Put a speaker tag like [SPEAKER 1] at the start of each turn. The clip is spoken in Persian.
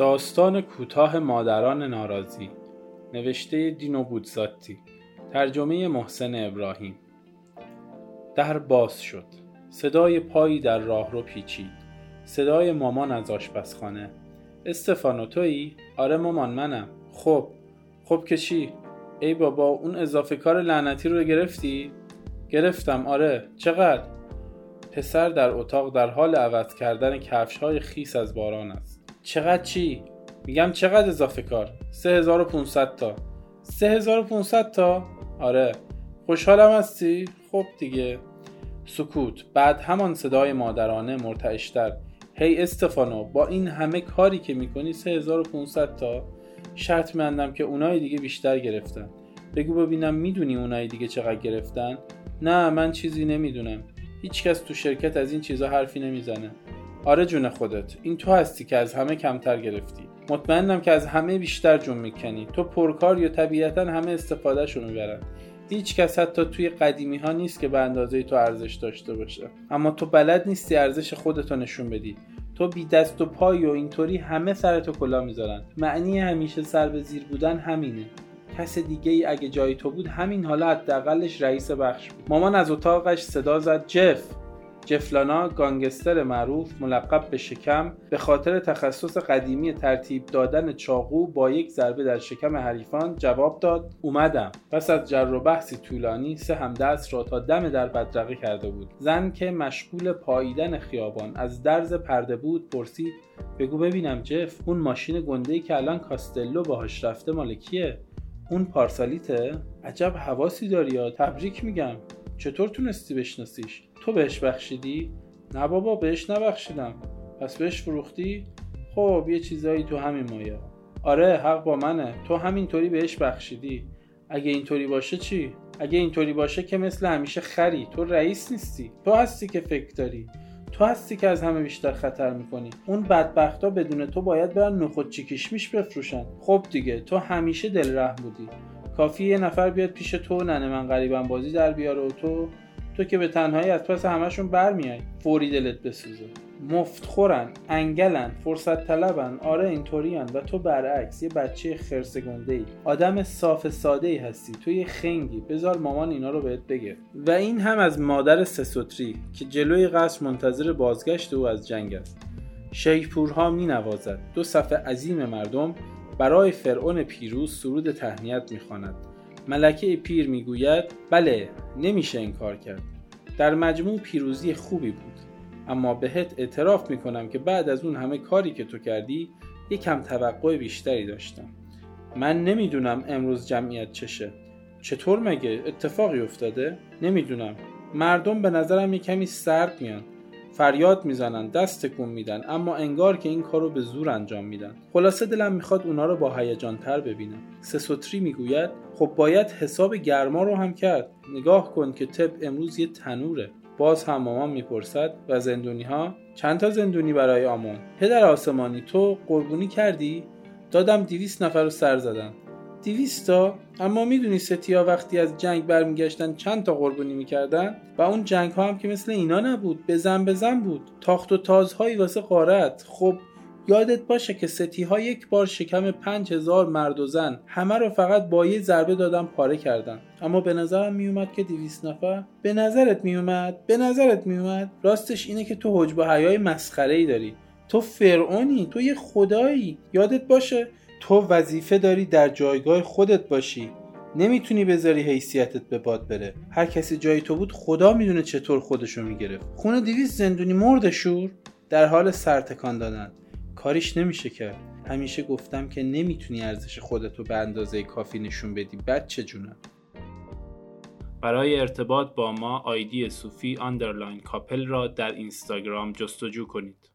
[SPEAKER 1] داستان کوتاه مادران ناراضی نوشته دینو بودزاتی ترجمه محسن ابراهیم در باز شد صدای پایی در راه رو پیچید صدای مامان از آشپزخانه استفانو تویی؟ آره مامان منم خب خب که چی؟ ای بابا اون اضافه کار لعنتی رو گرفتی؟ گرفتم آره چقدر؟ پسر در اتاق در حال عوض کردن کفش های خیس از باران است چقدر چی؟ میگم چقدر اضافه کار؟ 3500 تا. 3500 تا؟ آره. خوشحالم هستی؟ خب دیگه. سکوت. بعد همان صدای مادرانه مرتعشتر. هی hey استفانو با این همه کاری که می‌کنی 3500 تا؟ شرط میندم که اونای دیگه بیشتر گرفتن. بگو ببینم می‌دونی اونای دیگه چقدر گرفتن؟ نه من چیزی نمی‌دونم. هیچکس تو شرکت از این چیزا حرفی نمی‌زنه. آره جون خودت این تو هستی که از همه کمتر گرفتی. مطمئنم که از همه بیشتر جون می‌کنی. تو پرکار یا طبیعتا همه استفادهشون می‌برن. هیچ کس حتی توی قدیمی ها نیست که به اندازه تو ارزش داشته باشه. اما تو بلد نیستی ارزش خودتو نشون بدی. تو بی دست و پای و اینطوری همه سرتو کلا می‌ذارن. معنی همیشه سر به زیر بودن همینه. کس دیگه ای اگه جای تو بود همین حالا حداقلش رئیس بخش بود. مامان از اتاقش صدا زد جف! جفلانا گانگستر معروف ملقب به شکم به خاطر تخصص قدیمی ترتیب دادن چاقو با یک ضربه در شکم حریفان جواب داد اومدم. پس از جر و بحثی طولانی سه همدست را تا دم در بدرقه کرده بود. زن که مشغول پاییدن خیابان از درز پرده بود پرسید بگو ببینم جف اون ماشین گنده که الان کاستلو باهاش رفته مال کیه؟ اون پارسالیته؟ عجب حواسی داری یا تبریک میگم. چطور تونستی بشناسیش؟ تو بهش بخشیدی؟ نه بابا بهش نبخشیدم. پس بهش فروختی؟ خب یه چیزایی تو همین مایه. آره حق با منه. تو همینطوری بهش بخشیدی. اگه اینطوری باشه چی؟ اگه اینطوری باشه که مثل همیشه خری. تو رئیس نیستی. تو هستی که فکر داری. تو هستی که از همه بیشتر خطر می‌کنی. اون بدبختا بدون تو باید برن نخود چیکیشمیش بفروشن. خب دیگه تو همیشه دل رحم بودی. کافی یه نفر بیاد پیش تو ننه من غریبم بازی در بیاره و تو تو که به تنهایی از پس همشون برمیای فوری دلت بسوزه. مفت خورن انگلن فرصت طلبن آره اینطورین و تو برعکس یه بچه خرس گنده ای آدم صاف ساده ای هستی تو یه خنگی. بذار مامان اینا رو بهت بگه. و این هم از مادر سسوتری که جلوی قصر منتظر بازگشت او از جنگ است. شیپورها می نوازد دو صفحه عظیم مردم برای فرعون پیروز سرود تهنیت می‌خواند. ملکه پیر می‌گوید بله نمیشه این کار کرد. در مجموع پیروزی خوبی بود. اما بهت اعتراف می‌کنم که بعد از اون همه کاری که تو کردی یکم توقع بیشتری داشتم. من نمی‌دونم امروز جمعیت چشه. چطور مگه؟ اتفاقی افتاده؟ نمی‌دونم. مردم به نظرم یه کمی سرد میان. فریاد می‌زنن دست تکون میدن اما انگار که این کارو به زور انجام میدن. خلاصه دلم می‌خواد اونا رو با هیجان تر ببینم. سسوتری می‌گوید خب باید حساب گرما رو هم کرد. نگاه کن که تب امروز یه تنوره. باز هم مامان می‌پرسد و زندونی ها چند تا زندونی برای آمون. پدر آسمانی تو قربونی کردی؟ دادم دیویس نفر رو سر زدن. دیویستا اما می‌دونی ستیا وقتی از جنگ برمیگشتن چند تا قربانی می‌کردن؟ و اون جنگ ها هم که مثل اینا نبود بزن بزن بود تاخت و تازهایی واسه قارت خب یادت باشه که ستی ها یک بار شکم پنج هزار مرد و زن همه رو فقط با یه ضربه دادن پاره کردن. اما به نظرم میومد که دیویس نفر. به نظرت میومد؟ به نظرت میومد؟ راستش اینه که تو حجب حیای مسخره ای داری. تو فرعونی تو یه خدایی. یادت باشه؟ تو وظیفه داری در جایگاه خودت باشی. نمی‌تونی بذاری حیثیتت به باد بره. هر کسی جای تو بود خدا می‌دونه چطور خودشو می‌گرفت. خونه دیویس زندونی مرد شور؟ در حال سرتکان دادن. کاریش نمیشه کرد. همیشه گفتم که نمی‌تونی ارزش خودتو به اندازه کافی نشون بدی. بچه جونم؟ برای ارتباط با ما آیدی صوفی آندرلاین کاپل را در اینستاگرام جستجو کنید.